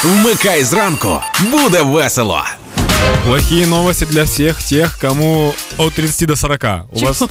Вмикай зранку, буде весело. Плохие новости для всех тех, кому от 30 до 40. У вас,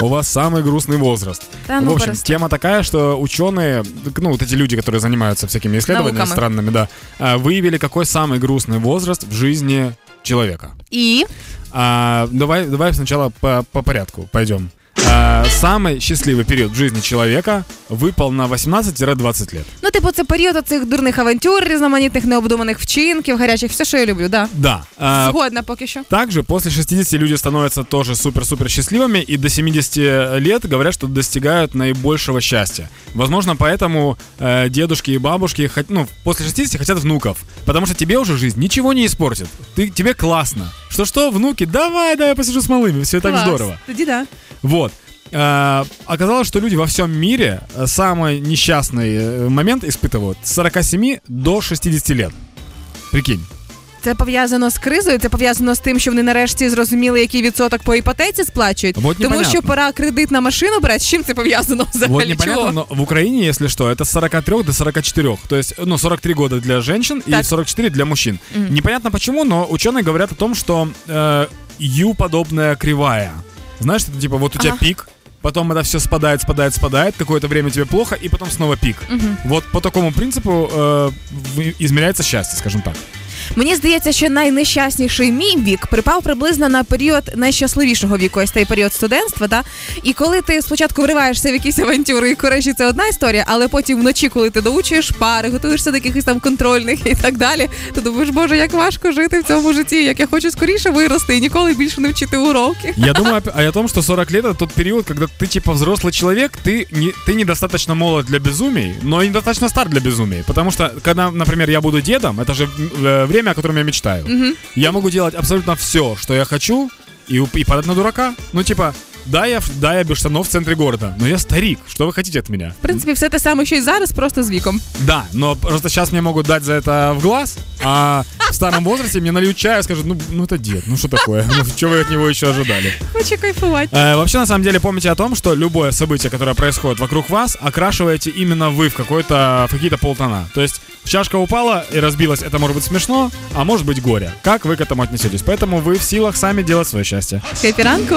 у вас самый грустный возраст. Да ну, в общем, перестань. тема такая, что ученые, ну вот эти люди, которые занимаются всякими исследованиями Науками. странными, да, а, выявили, какой самый грустный возраст в жизни человека. І А, давай, давай сначала по, по порядку пойдем. А, самый счастливый период в жизни человека выпал на 18-20 лет. ну, типу, це період оцих дурних авантюр, різноманітних необдуманих вчинків, гарячих, все, що я люблю, да. Да. А, Згодна поки що. Также после 60 люди становятся тоже супер-супер счастливыми, и до 70 лет говорят, что достигают наибольшего счастья. Возможно, поэтому э, дедушки и бабушки хот- ну, после 60 хотят внуков, потому что тебе уже жизнь ничего не испортит. Ты, тебе классно. Что-что, внуки, давай, да, я посижу с малыми, все так Клас. здорово. Тоді да. Вот. Э, оказалось, что люди во всем мире э, самый несчастный э, момент испытывают с 47 до 60 лет. Прикинь. Це пов'язано з кризою, це пов'язано з тим, що вони нарешті зрозуміли, який відсоток по іпотеці сплачують. Вот Тому непонятно. що пора кредит на машину брати. З чим це пов'язано взагалі? Вот непонятно, Чого? но в Украине, если что, это с 43 до 44. То есть, ну, 43 года для женщин и Так. 44 для мужчин. Непонятно почему, но ученые говорят о том, что э, U-подобная кривая. Знаешь, это типа вот у тебя Ага. пик, потом это все спадает, спадает, спадает, какое-то время тебе плохо, и потом снова пик. Вот по такому принципу э, измеряется счастье, скажем так. Мені здається, що найнещасніший мій вік припав приблизно на період найщасливішого віку, ось цей період студентства. Та? І коли ти спочатку вриваєшся в якісь авантюри і кореші, це одна історія, але потім вночі, коли ти доучуєш пари, готуєшся до якихось там контрольних і так далі, то думаєш, боже, як важко жити в цьому житті, як я хочу скоріше вирости і ніколи більше не вчити уроки. Я думаю опя- а о том, что 40 лет это тот период, когда ты типа взрослый человек, ты, не, ты недостаточно молод для безумий, но и недостаточно стар для безумий. Потому что, когда, например, я буду дедом, это же э, время, о котором я мечтаю. Я могу делать абсолютно все, что я хочу, и, и падать на дурака. Ну, типа, да, я, да, я без штанов в центре города, но я старик. Что вы хотите от меня? В принципі, все те саме, що й зараз, просто з віком. Да, но просто сейчас мне могут дать за это в глаз, а в старом возрасте мне нальют чаю скажут, ну, ну это дед, ну что такое? Ну, что вы от него еще ожидали? Хочу кайфувати. Э, вообще, на самом деле, помните о том, что любое событие, которое происходит вокруг вас, окрашиваете именно вы в, какой-то, в какие-то полтона. То есть чашка упала и разбилась, это может быть смешно, а может быть горе. Как вы к этому отнесетесь? Поэтому вы в силах сами делать свое счастье. Хеппі ранку.